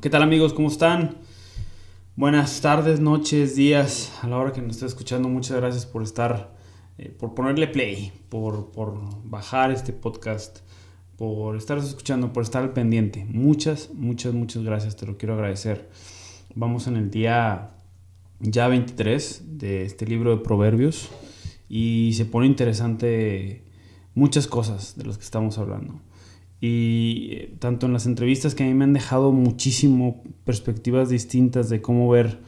¿Qué tal amigos? ¿Cómo están? Buenas tardes, noches, días, a la hora que nos esté escuchando. Muchas gracias por estar, eh, por ponerle play, por, por bajar este podcast, por estar escuchando, por estar al pendiente. Muchas, muchas, muchas gracias, te lo quiero agradecer. Vamos en el día ya 23 de este libro de Proverbios y se pone interesante muchas cosas de las que estamos hablando y eh, tanto en las entrevistas que a mí me han dejado muchísimo perspectivas distintas de cómo ver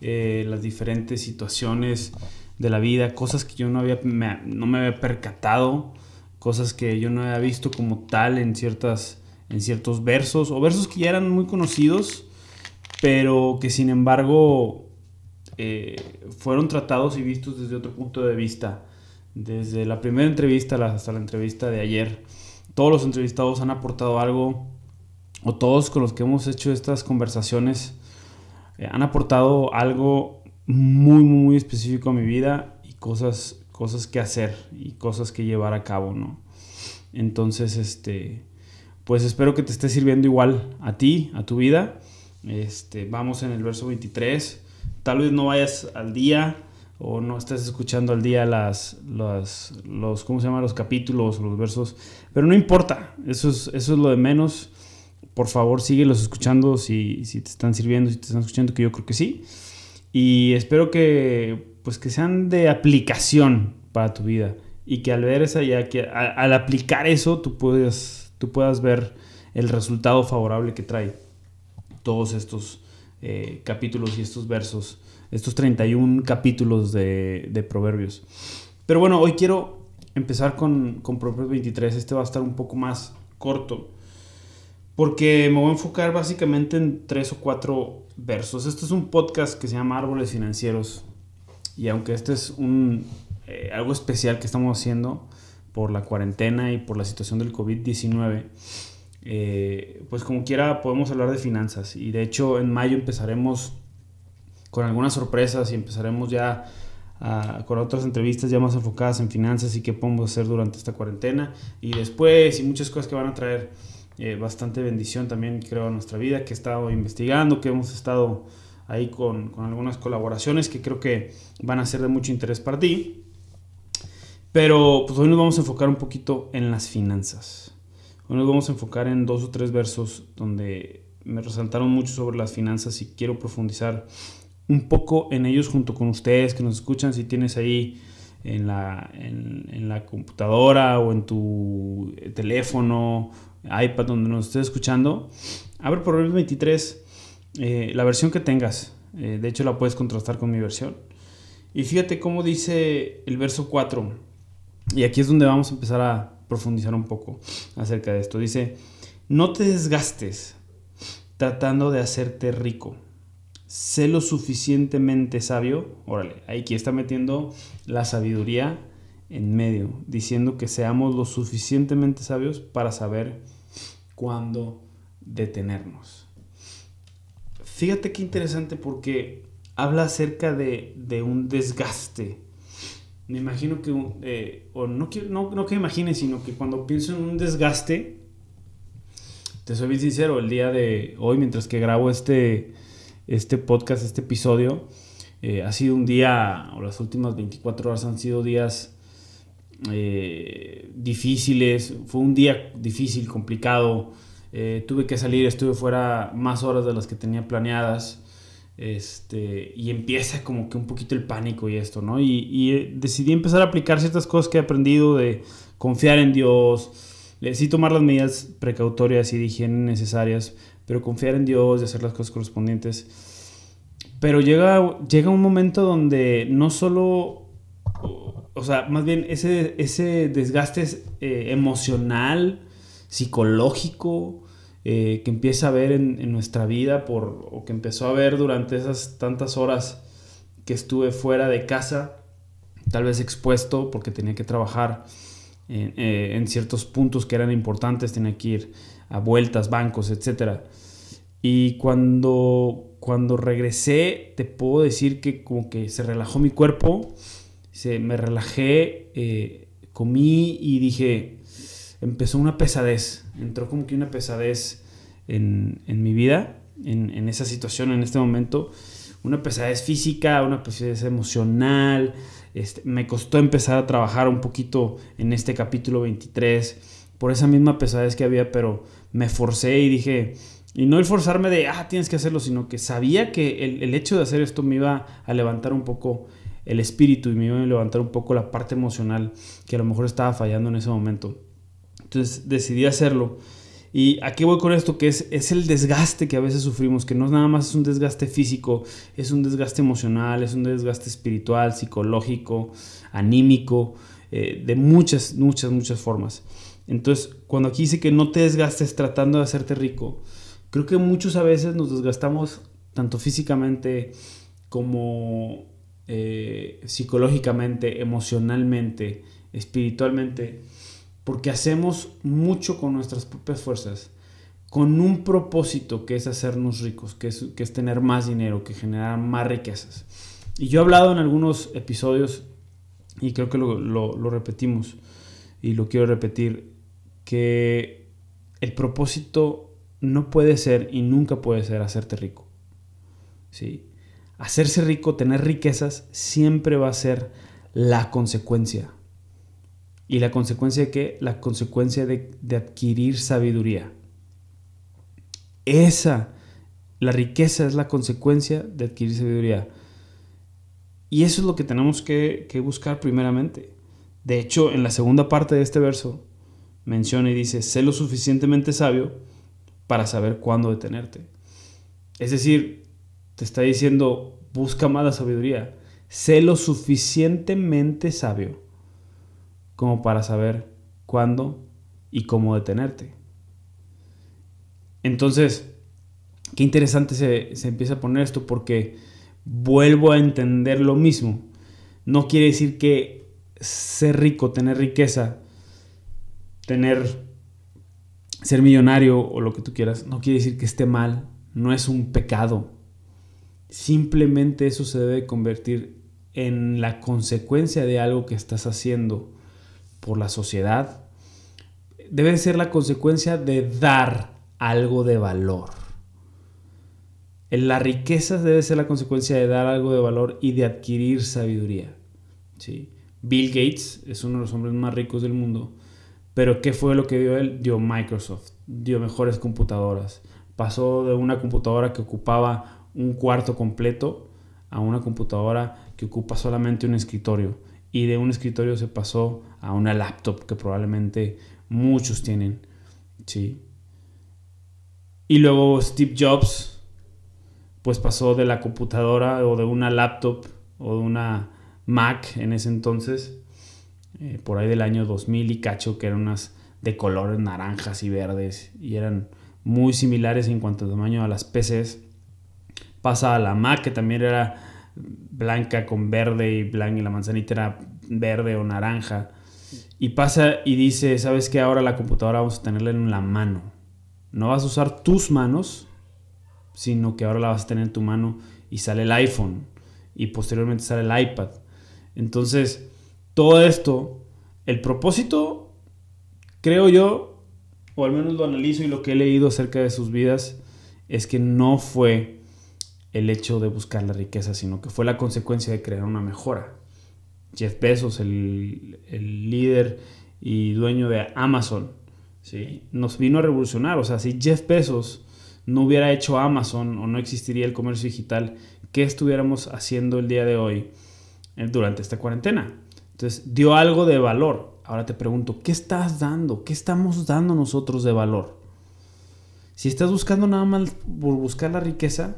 eh, las diferentes situaciones de la vida, cosas que yo no, había, me, no me había percatado, cosas que yo no había visto como tal en, ciertas, en ciertos versos, o versos que ya eran muy conocidos, pero que sin embargo eh, fueron tratados y vistos desde otro punto de vista, desde la primera entrevista hasta la entrevista de ayer todos los entrevistados han aportado algo, o todos con los que hemos hecho estas conversaciones eh, han aportado algo muy, muy específico a mi vida y cosas, cosas que hacer y cosas que llevar a cabo, ¿no? Entonces, este, pues espero que te esté sirviendo igual a ti, a tu vida. Este, vamos en el verso 23. Tal vez no vayas al día, o no estás escuchando al día las, las, los, ¿cómo se llama? Los capítulos, los versos, pero no importa, eso es, eso es lo de menos. Por favor, síguelos escuchando si, si te están sirviendo, si te están escuchando, que yo creo que sí. Y espero que, pues, que sean de aplicación para tu vida y que al ver esa ya, que al aplicar eso, tú puedas, tú puedas ver el resultado favorable que trae todos estos eh, capítulos y estos versos estos 31 capítulos de, Proverbios. Pero bueno, hoy quiero empezar con, con Proverbios 23. Este va a estar un poco más corto. Porque me voy a enfocar básicamente en tres o cuatro versos. Este es un podcast que se llama Árboles Financieros. Y aunque este es un, eh, algo especial que estamos haciendo por la cuarentena y por la situación del COVID-19, eh, pues como quiera podemos hablar de finanzas. Y de hecho en mayo empezaremos con algunas sorpresas y empezaremos ya con otras entrevistas ya más enfocadas en finanzas y qué podemos hacer durante esta cuarentena. Y después y muchas cosas que van a traer eh, bastante bendición también creo a nuestra vida que he estado investigando que hemos estado ahí con, con, algunas colaboraciones que creo que van a ser de mucho interés para ti. Pero pues hoy nos vamos a enfocar un poquito en las finanzas. Hoy nos vamos a enfocar en dos o tres versos donde me resaltaron mucho sobre las finanzas y quiero profundizar un poco en ellos junto con ustedes que nos escuchan. Si tienes ahí en la, en, la computadora o en tu teléfono, iPad, donde nos estés escuchando, abre Proverbios 23, eh, la versión que tengas. Eh, de hecho, la puedes contrastar con mi versión. Y fíjate cómo dice el verso 4. Y aquí es donde vamos a empezar a profundizar un poco acerca de esto. Dice, no te desgastes tratando de hacerte rico sé lo suficientemente sabio, órale, aquí está metiendo la sabiduría en medio, diciendo que seamos lo suficientemente sabios para saber cuándo detenernos. Fíjate qué interesante porque habla acerca de, un desgaste. Me imagino que, eh, o no, no, no que imagine, sino que cuando pienso en un desgaste, te soy bien sincero, el día de hoy, mientras que grabo este, este podcast, este episodio. Eh, ha sido un día, o las últimas 24 horas han sido días eh, difíciles. Fue un día difícil, complicado. Eh, tuve que salir, estuve fuera más horas de las que tenía planeadas. Este, y empieza como que un poquito el pánico y esto, ¿no? Y, y decidí empezar a aplicar ciertas cosas que he aprendido de confiar en Dios, sí tomar las medidas precautorias y de higiene necesarias pero confiar en Dios y hacer las cosas correspondientes. Pero llega, llega un momento donde no solo, o sea, más bien ese, ese desgaste eh, emocional, psicológico, eh, que empieza a ver en, nuestra vida por, o que empezó a ver durante esas tantas horas que estuve fuera de casa, tal vez expuesto porque tenía que trabajar en, eh, en ciertos puntos que eran importantes, tenía que ir a vueltas, bancos, etc. Y cuando, cuando regresé, te puedo decir que como que se relajó mi cuerpo, se, me relajé, eh, comí y dije, empezó una pesadez, entró como que una pesadez en, en mi vida en, esa situación, en este momento. Una pesadez física, una pesadez emocional. Este, me costó empezar a trabajar un poquito en este capítulo 23 por esa misma pesadez que había, pero me forcé y dije, y no el forzarme de, ah, tienes que hacerlo, sino que sabía que el, el, hecho de hacer esto me iba a levantar un poco el espíritu y me iba a levantar un poco la parte emocional que a lo mejor estaba fallando en ese momento. Entonces decidí hacerlo. Y aquí voy con esto, que es, es el desgaste que a veces sufrimos, que no nada más es un desgaste físico, es un desgaste emocional, es un desgaste espiritual, psicológico, anímico, eh, de muchas, muchas, muchas formas. Entonces, cuando aquí dice que no te desgastes tratando de hacerte rico, creo que muchos a veces nos desgastamos tanto físicamente como eh, psicológicamente, emocionalmente, espiritualmente, porque hacemos mucho con nuestras propias fuerzas, con un propósito que es hacernos ricos, que es, que es tener más dinero, que generar más riquezas. Y yo he hablado en algunos episodios, y creo que lo, lo repetimos, y lo quiero repetir, que el propósito no puede ser y nunca puede ser hacerte rico. ¿sí? Hacerse rico, tener riquezas, siempre va a ser la consecuencia. ¿Y la consecuencia de qué? La consecuencia de, adquirir sabiduría. Esa, la riqueza es la consecuencia de adquirir sabiduría. Y eso es lo que tenemos que, que buscar primeramente. De hecho, en la segunda parte de este verso, menciona y dice, sé lo suficientemente sabio para saber cuándo detenerte. Es decir, te está diciendo, busca más la sabiduría. Sé lo suficientemente sabio como para saber cuándo y cómo detenerte. Entonces, qué interesante se, se, empieza a poner esto porque vuelvo a entender lo mismo. No quiere decir que ser rico, tener riqueza, tener, ser millonario o lo que tú quieras, no quiere decir que esté mal, no es un pecado. Simplemente eso se debe convertir en la consecuencia de algo que estás haciendo por la sociedad. Debe ser la consecuencia de dar algo de valor. La riqueza debe ser la consecuencia de dar algo de valor y de adquirir sabiduría. ¿sí? Bill Gates es uno de los hombres más ricos del mundo pero ¿qué fue lo que dio él? Dio Microsoft, dio mejores computadoras. Pasó de una computadora que ocupaba un cuarto completo a una computadora que ocupa solamente un escritorio. Y de un escritorio se pasó a una laptop que probablemente muchos tienen. Sí. Y luego Steve Jobs, pues pasó de la computadora o de una laptop o de una Mac en ese entonces eh, por ahí del año 2000 y cacho, que eran unas de colores naranjas y verdes y eran muy similares en cuanto a tamaño a las PCs. Pasa a la Mac, que también era blanca con verde y blanca y la manzanita era verde o naranja. Y pasa y dice, ¿sabes qué? Ahora la computadora vamos a tenerla en la mano. No vas a usar tus manos, sino que ahora la vas a tener en tu mano y sale el iPhone y posteriormente sale el iPad. Entonces, todo esto, el propósito, creo yo, o al menos lo analizo y lo que he leído acerca de sus vidas, es que no fue el hecho de buscar la riqueza, sino que fue la consecuencia de crear una mejora. Jeff Bezos, el, líder y dueño de Amazon, ¿sí? nos vino a revolucionar. O sea, si Jeff Bezos no hubiera hecho Amazon o no existiría el comercio digital, ¿qué estuviéramos haciendo el día de hoy eh, durante esta cuarentena? Entonces, dio algo de valor. Ahora te pregunto, ¿qué estás dando? ¿Qué estamos dando nosotros de valor? Si estás buscando nada más por buscar la riqueza,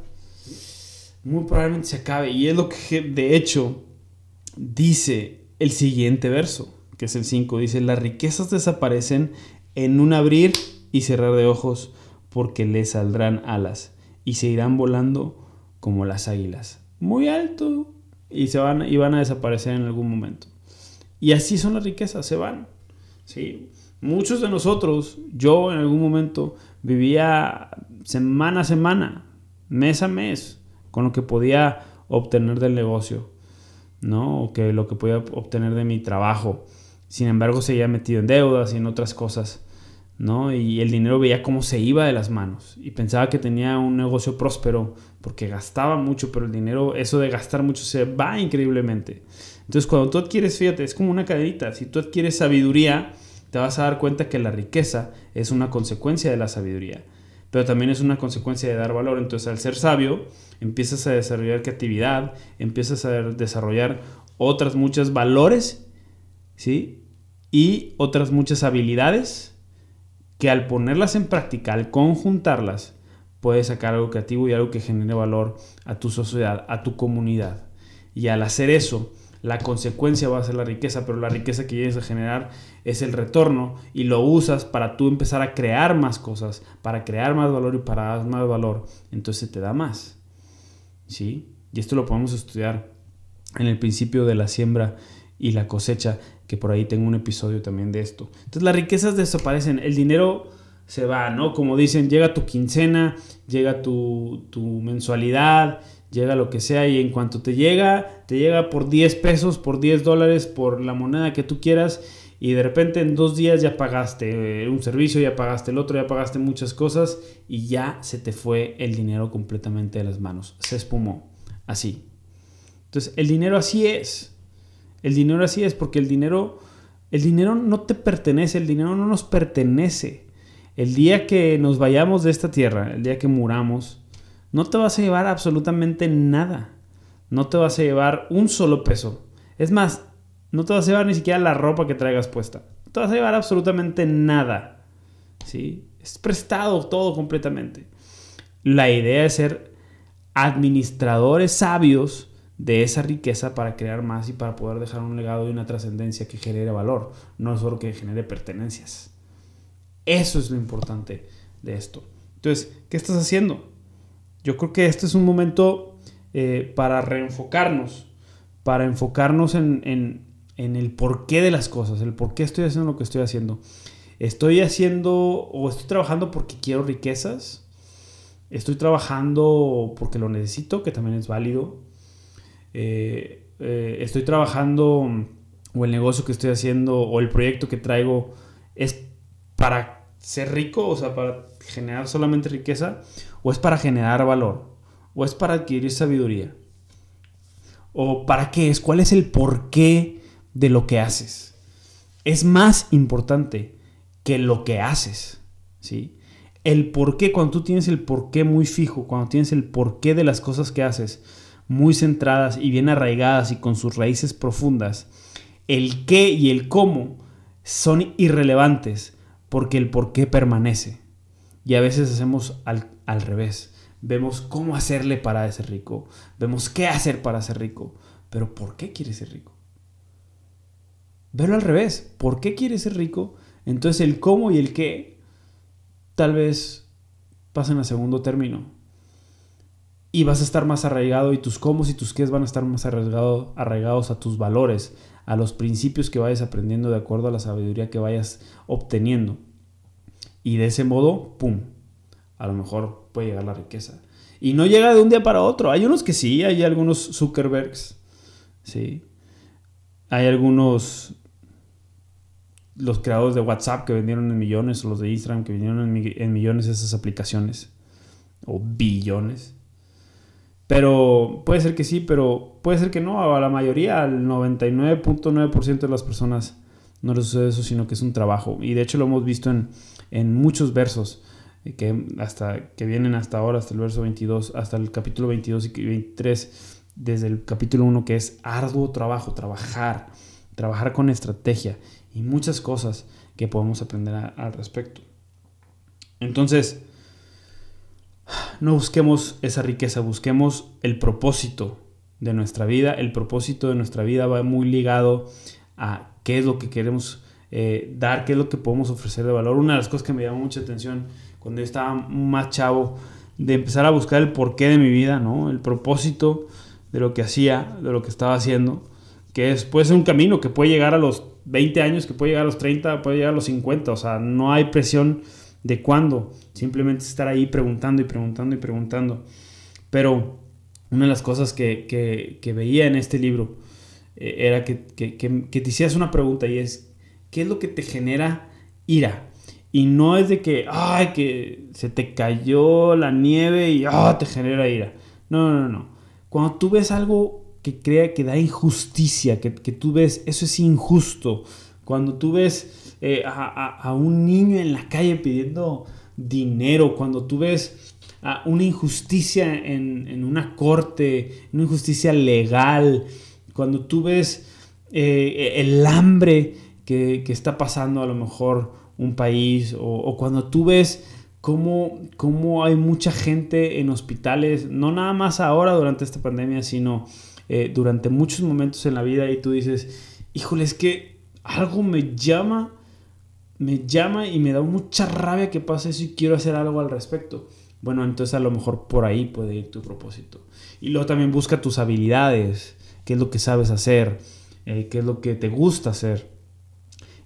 muy probablemente se acabe. Y es lo que de hecho dice el siguiente verso, que es el 5. Dice, las riquezas desaparecen en un abrir y cerrar de ojos porque le saldrán alas y se irán volando como las águilas. Muy alto y, se van, y van a desaparecer en algún momento. Y así son las riquezas, se van. ¿sí? Muchos de nosotros, yo en algún momento vivía semana a semana, mes a mes, con lo que podía obtener del negocio, ¿no? O que lo que podía obtener de mi trabajo. Sin embargo, seguía metido en deudas y en otras cosas, ¿no? Y el dinero veía cómo se iba de las manos y pensaba que tenía un negocio próspero porque gastaba mucho, pero el dinero, eso de gastar mucho se va increíblemente. Entonces, cuando tú adquieres, fíjate, es como una cadenita. Si tú adquieres sabiduría, te vas a dar cuenta que la riqueza es una consecuencia de la sabiduría, pero también es una consecuencia de dar valor. Entonces, al ser sabio, empiezas a desarrollar creatividad, empiezas a desarrollar otras muchas valores, ¿sí? Y otras muchas habilidades que al ponerlas en práctica, al conjuntarlas, puedes sacar algo creativo y algo que genere valor a tu sociedad, a tu comunidad. Y al hacer eso, la consecuencia va a ser la riqueza, pero la riqueza que llegues a generar es el retorno y lo usas para tú empezar a crear más cosas, para crear más valor y para dar más valor, entonces te da más. ¿Sí? Y esto lo podemos estudiar en el principio de la siembra y la cosecha, que por ahí tengo un episodio también de esto. Entonces las riquezas desaparecen, el dinero se va, ¿no? Como dicen, llega tu quincena, llega tu, tu mensualidad, llega lo que sea y en cuanto te llega, te llega por 10 pesos, por 10 dólares, por la moneda que tú quieras y de repente en dos días ya pagaste un servicio, ya pagaste el otro, ya pagaste muchas cosas y ya se te fue el dinero completamente de las manos, se espumó, así. Entonces el dinero así es, el dinero así es porque el dinero, el dinero no te pertenece, el dinero no nos pertenece. El día que nos vayamos de esta tierra, el día que muramos, no te vas a llevar absolutamente nada. No te vas a llevar un solo peso. Es más, no te vas a llevar ni siquiera la ropa que traigas puesta. No te vas a llevar absolutamente nada. ¿Sí? Es prestado todo completamente. La idea es ser administradores sabios de esa riqueza para crear más y para poder dejar un legado y una trascendencia que genere valor, no solo que genere pertenencias. Eso es lo importante de esto. Entonces, ¿qué estás haciendo? Yo creo que este es un momento eh, para reenfocarnos, para enfocarnos en, el porqué de las cosas, el por qué estoy haciendo lo que estoy haciendo. Estoy haciendo o estoy trabajando porque quiero riquezas. Estoy trabajando porque lo necesito, que también es válido. Eh, eh, estoy trabajando o el negocio que estoy haciendo o el proyecto que traigo es para ser rico, o sea, para generar solamente riqueza ¿O es para generar valor? ¿O es para adquirir sabiduría? ¿O para qué es? ¿Cuál es el porqué de lo que haces? Es más importante que lo que haces, ¿sí? El porqué, cuando tú tienes el porqué muy fijo, cuando tienes el porqué de las cosas que haces muy centradas y bien arraigadas y con sus raíces profundas, el qué y el cómo son irrelevantes porque el porqué permanece. Y a veces hacemos al, revés. Vemos cómo hacerle para ser rico. Vemos qué hacer para ser rico. Pero ¿por qué quieres ser rico? Verlo al revés. ¿Por qué quieres ser rico? Entonces el cómo y el qué tal vez pasen a segundo término. Y vas a estar más arraigado y tus cómo y tus qué van a estar más arraigados, arraigados a tus valores, a los principios que vayas aprendiendo de acuerdo a la sabiduría que vayas obteniendo. Y de ese modo, ¡pum! A lo mejor puede llegar la riqueza. Y no llega de un día para otro. Hay unos que sí, hay algunos Zuckerbergs, ¿sí? Hay algunos, los creadores de WhatsApp que vendieron en millones, o los de Instagram que vendieron en, millones esas aplicaciones, o billones. Pero puede ser que sí, pero puede ser que no. A la mayoría, al 99.9% de las personas no les sucede eso, sino que es un trabajo. Y de hecho lo hemos visto en, en muchos versos eh, que, hasta, que vienen hasta ahora, hasta el verso 22, hasta el capítulo 22 y 23, desde el capítulo 1, que es arduo trabajo, trabajar, trabajar con estrategia y muchas cosas que podemos aprender al respecto. Entonces, no busquemos esa riqueza, busquemos el propósito de nuestra vida. El propósito de nuestra vida va muy ligado a qué es lo que queremos eh, dar, qué es lo que podemos ofrecer de valor. Una de las cosas que me llamó mucha atención cuando yo estaba más chavo, de empezar a buscar el porqué de mi vida, ¿no? El propósito de lo que hacía, de lo que estaba haciendo, que es, puede ser un camino que puede llegar a los 20 años, que puede llegar a los 30, puede llegar a los 50, o sea, no hay presión de cuándo, simplemente estar ahí preguntando y preguntando y preguntando. Pero una de las cosas que, veía en este libro eh, era que, que, que, te hicieras una pregunta y es, ¿Qué es lo que te genera ira? Y no es de que, ay, que se te cayó la nieve y ah, te genera ira. No, no, no. Cuando tú ves algo que crea que da injusticia, que, tú ves, eso es injusto. Cuando tú ves eh, a, un niño en la calle pidiendo dinero, cuando tú ves a una injusticia en, una corte, una injusticia legal, cuando tú ves eh, el hambre que, está pasando a lo mejor un país, o, cuando tú ves cómo, cómo, hay mucha gente en hospitales, no nada más ahora durante esta pandemia, sino eh, durante muchos momentos en la vida y tú dices, híjole, es que algo me llama, me llama y me da mucha rabia que pase eso y quiero hacer algo al respecto. Bueno, entonces a lo mejor por ahí puede ir tu propósito. Y luego también busca tus habilidades, qué es lo que sabes hacer, eh, qué es lo que te gusta hacer.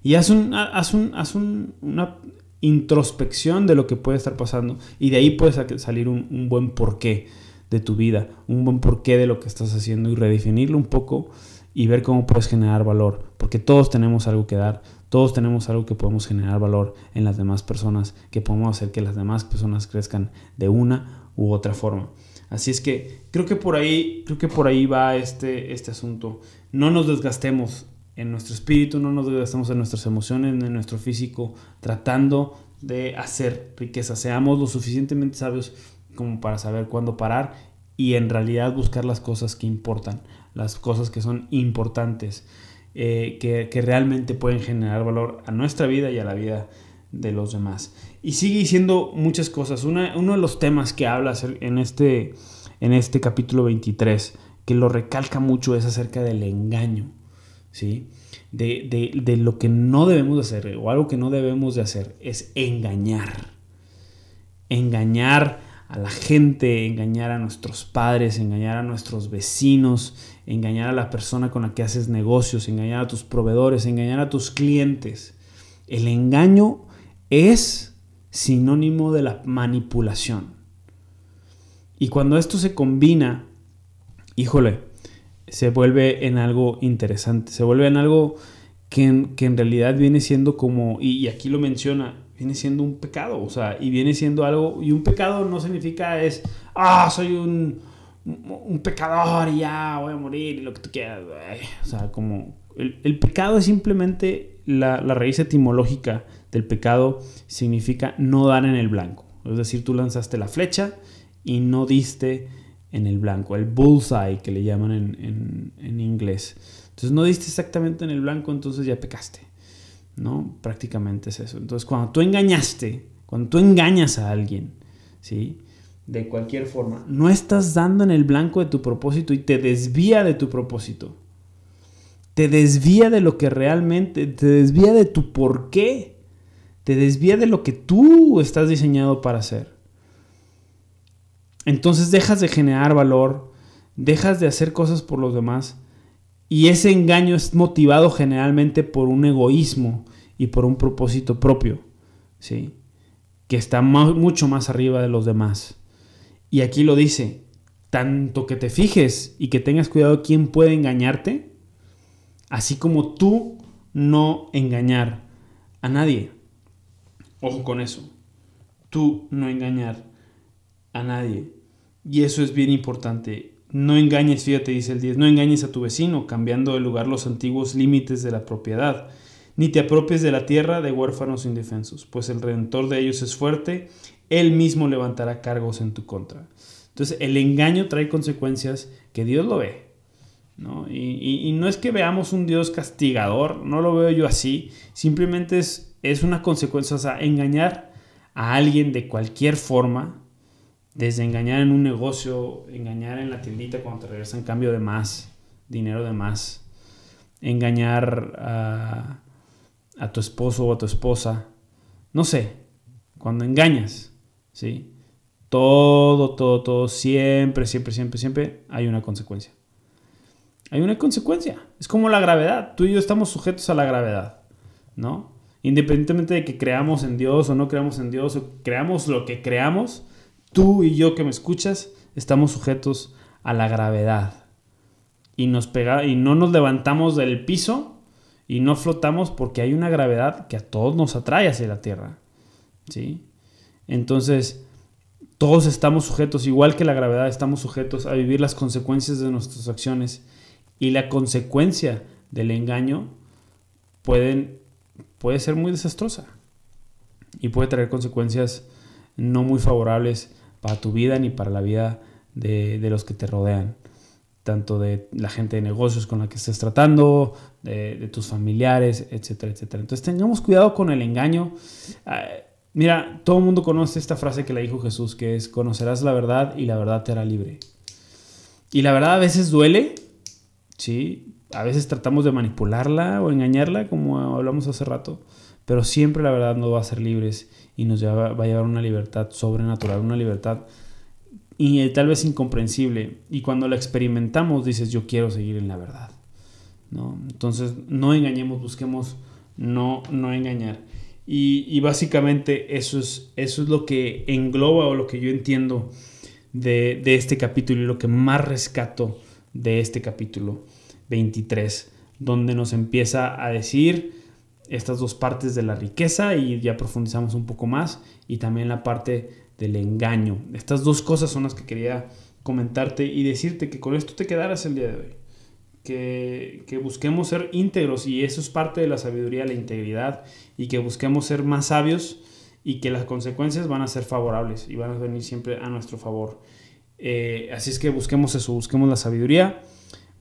Y haz, un, haz, un, haz una introspección de lo que puede estar pasando y de ahí puede salir un, un buen porqué de tu vida, un buen porqué de lo que estás haciendo y redefinirlo un poco y ver cómo puedes generar valor, porque todos tenemos algo que dar, todos tenemos algo que podemos generar valor en las demás personas, que podemos hacer que las demás personas crezcan de una u otra forma. Así es que creo que por ahí, creo que por ahí va este, este asunto. No nos desgastemos en nuestro espíritu, no nos desgastemos en nuestras emociones, en nuestro físico, tratando de hacer riqueza. Seamos lo suficientemente sabios como para saber cuándo parar y en realidad buscar las cosas que importan, las cosas que son importantes, eh, que, realmente pueden generar valor a nuestra vida y a la vida de los demás. Y sigue diciendo muchas cosas. uno de los temas que habla en este, en este capítulo 23, que lo recalca mucho, es acerca del engaño. ¿sí? De, de, de, lo que no debemos de hacer o algo que no debemos de hacer es engañar. Engañar a la gente, engañar a nuestros padres, engañar a nuestros vecinos, engañar a la persona con la que haces negocios, engañar a tus proveedores, engañar a tus clientes. El engaño es sinónimo de la manipulación. Y cuando esto se combina, híjole, se vuelve en algo interesante, se vuelve en algo que en, realidad viene siendo como, y aquí lo menciona, viene siendo un pecado, o sea, y viene siendo algo, y un pecado no significa es, ah, soy un, un pecador y ya voy a morir y lo que tú quieras, o sea, como, el, pecado es simplemente la, raíz etimológica del pecado, significa no dar en el blanco, es decir, tú lanzaste la flecha y no diste en el blanco, el bullseye que le llaman en, en, en inglés. Entonces no diste exactamente en el blanco, entonces ya pecaste. ¿no? Prácticamente es eso. Entonces, cuando tú engañaste, cuando tú engañas a alguien, ¿sí? De cualquier forma, no estás dando en el blanco de tu propósito y te desvía de tu propósito. Te desvía de lo que realmente, te desvía de tu por qué. Te desvía de lo que tú estás diseñado para hacer. Entonces dejas de generar valor, dejas de hacer cosas por los demás y ese engaño es motivado generalmente por un egoísmo y por un propósito propio, ¿sí? que está mucho más arriba de los demás. Y aquí lo dice, tanto que te fijes y que tengas cuidado quién puede engañarte, así como tú no engañar a nadie. Ojo con eso, tú no engañar a nadie. Y eso es bien importante. No engañes, fíjate, dice el 10, no engañes a tu vecino, cambiando de lugar los antiguos límites de la propiedad, ni te apropies de la tierra de huérfanos indefensos, pues el redentor de ellos es fuerte, él mismo levantará cargos en tu contra. Entonces, el engaño trae consecuencias que Dios lo ve. ¿No? Y, no es que veamos un Dios castigador, no lo veo yo así, simplemente es, es una consecuencia, o sea, engañar a alguien de cualquier forma, desde engañar en un negocio, engañar en la tiendita cuando te regresan cambio de más, dinero de más, engañar a, a tu esposo o a tu esposa, no sé, cuando engañas, ¿sí? Todo, todo, todo, siempre, siempre, siempre, siempre hay una consecuencia. Hay una consecuencia. Es como la gravedad. Tú y yo estamos sujetos a la gravedad, ¿no? Independientemente de que creamos en Dios o no creamos en Dios o creamos lo que creamos, tú y yo que me escuchas estamos sujetos a la gravedad. Y, nos pega, y no nos levantamos del piso y no flotamos porque hay una gravedad que a todos nos atrae hacia la Tierra. ¿sí? Entonces, todos estamos sujetos, igual que la gravedad, estamos sujetos a vivir las consecuencias de nuestras acciones y la consecuencia del engaño pueden, puede ser muy desastrosa y puede traer consecuencias no muy favorables para tu vida ni para la vida de, los que te rodean, tanto de la gente de negocios con la que estés tratando, de, tus familiares, etcétera, etcétera. Entonces tengamos cuidado con el engaño. Ah, mira, todo el mundo conoce esta frase que le dijo Jesús, que es, conocerás la verdad y la verdad te hará libre. Y la verdad a veces duele, ¿sí? A veces tratamos de manipularla o engañarla, como hablamos hace rato, pero siempre la verdad nos va a hacer libres y nos va a llevar una libertad sobrenatural, una libertad y eh, tal vez incomprensible. Y cuando la experimentamos dices, yo quiero seguir en la verdad. ¿no? Entonces, no engañemos, busquemos no, no engañar. Y, básicamente eso es, eso es lo que engloba o lo que yo entiendo de, de este capítulo y lo que más rescato de este capítulo 23, donde nos empieza a decir estas dos partes de la riqueza y ya profundizamos un poco más y también la parte del engaño. Estas dos cosas son las que quería comentarte y decirte que con esto te quedaras el día de hoy. Que, que, busquemos ser íntegros y eso es parte de la sabiduría, la integridad y que busquemos ser más sabios y que las consecuencias van a ser favorables y van a venir siempre a nuestro favor. Eh, así es que busquemos eso, busquemos la sabiduría,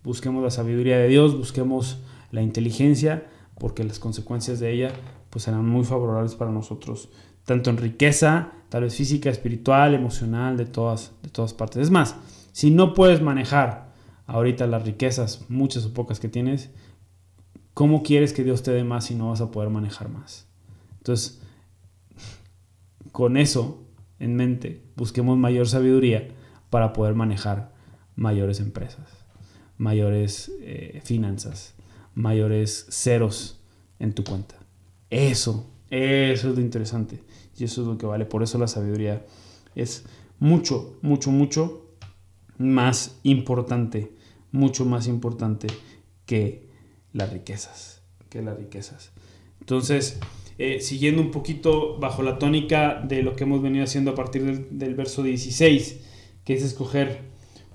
busquemos la sabiduría de Dios, busquemos la inteligencia porque las consecuencias de ella pues serán muy favorables para nosotros, tanto en riqueza, tal vez física, espiritual, emocional, de todas, de todas partes. Es más, si no puedes manejar ahorita las riquezas, muchas o pocas que tienes, ¿cómo quieres que Dios te dé más si no vas a poder manejar más? Entonces, con eso en mente, busquemos mayor sabiduría para poder manejar mayores empresas, mayores eh, finanzas, mayores ceros en tu cuenta. Eso, eso es lo interesante y eso es lo que vale. Por eso la sabiduría es mucho, mucho, mucho más importante, mucho más importante que las riquezas, que las riquezas. Entonces, eh, siguiendo un poquito bajo la tónica de lo que hemos venido haciendo a partir del, del verso 16, que es escoger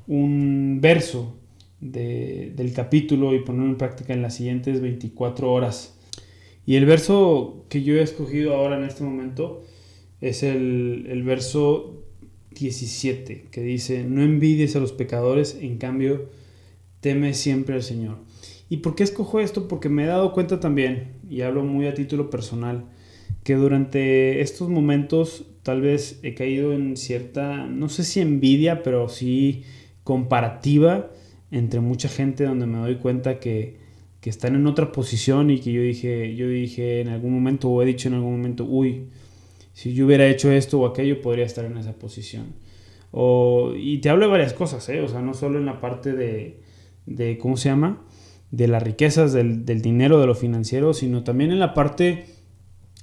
un verso del capítulo y ponerlo en práctica en las siguientes 24 horas. Y el verso que yo he escogido ahora en este momento es el, el verso 17, que dice, no envidies a los pecadores, en cambio, teme siempre al Señor. ¿Y por qué escojo esto? Porque me he dado cuenta también, y hablo muy a título personal, que durante estos momentos tal vez he caído en cierta, no sé si envidia, pero sí comparativa entre mucha gente donde me doy cuenta que, que están en otra posición y que yo dije, yo dije en algún momento o he dicho en algún momento, uy, si yo hubiera hecho esto o aquello podría estar en esa posición. O, y te hablo de varias cosas, ¿eh? o sea, no solo en la parte de, de ¿cómo se llama? De las riquezas, del, del, dinero, de lo financiero, sino también en la parte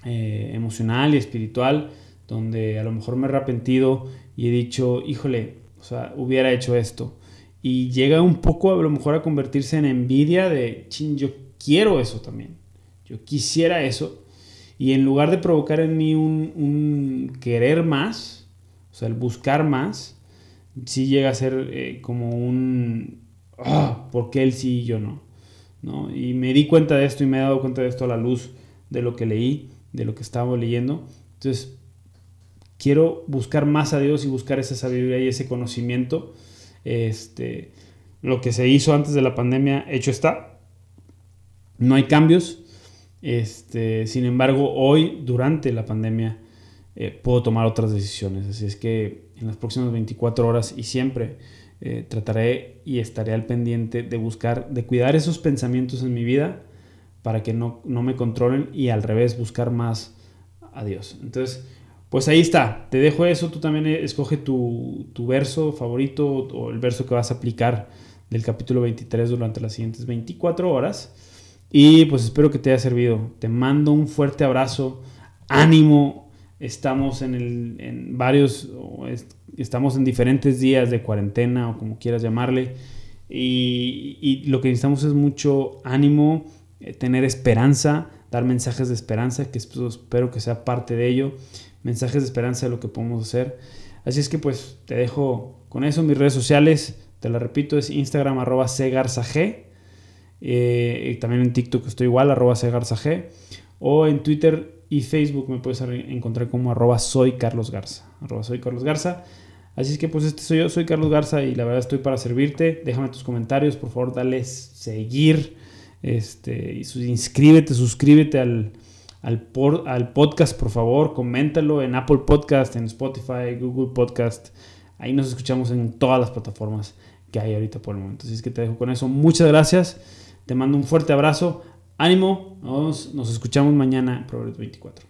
eh, emocional y espiritual, donde a lo mejor me he arrepentido y he dicho, híjole, o sea, hubiera hecho esto y llega un poco a lo mejor a convertirse en envidia de, ching, yo quiero eso también, yo quisiera eso, y en lugar de provocar en mí un, querer más, o sea, el buscar más, sí llega a ser eh, como un, ah, ¿por qué él sí y yo no? no? Y me di cuenta de esto y me he dado cuenta de esto a la luz de lo que leí, de lo que estaba leyendo. Entonces, quiero buscar más a Dios y buscar esa sabiduría y ese conocimiento este, lo que se hizo antes de la pandemia, hecho está. No hay cambios. Este, sin embargo, hoy, durante la pandemia, eh, puedo tomar otras decisiones. Así es que en las próximas 24 horas y siempre eh, trataré y estaré al pendiente de buscar, de cuidar esos pensamientos en mi vida para que no, no me controlen y al revés buscar más a Dios. Entonces, pues ahí está, te dejo eso, tú también escoge tu, verso favorito o el verso que vas a aplicar del capítulo 23 durante las siguientes 24 horas. Y pues espero que te haya servido. Te mando un fuerte abrazo, ánimo. Estamos en, el, en varios, estamos en diferentes días de cuarentena o como quieras llamarle. Y, y lo que necesitamos es mucho ánimo, eh, tener esperanza, dar mensajes de esperanza, que espero que sea parte de ello mensajes de esperanza de lo que podemos hacer. Así es que pues te dejo con eso. Mis redes sociales, te la repito, es Instagram arroba cgarzag. Eh, también en TikTok estoy igual, arroba cgarzag. O en Twitter y Facebook me puedes encontrar como arroba soy Carlos Garza. Arroba soy Carlos Garza. Así es que pues este soy yo, soy Carlos Garza y la verdad estoy para servirte. Déjame tus comentarios, por favor, dale seguir. Este, inscríbete, suscríbete al, al, al podcast, por favor, coméntalo en Apple Podcast, en Spotify, Google Podcast. Ahí nos escuchamos en todas las plataformas que hay ahorita por el momento. Así es que te dejo con eso. Muchas gracias. Te mando un fuerte abrazo. Ánimo. Nos, nos escuchamos mañana Progreso 24.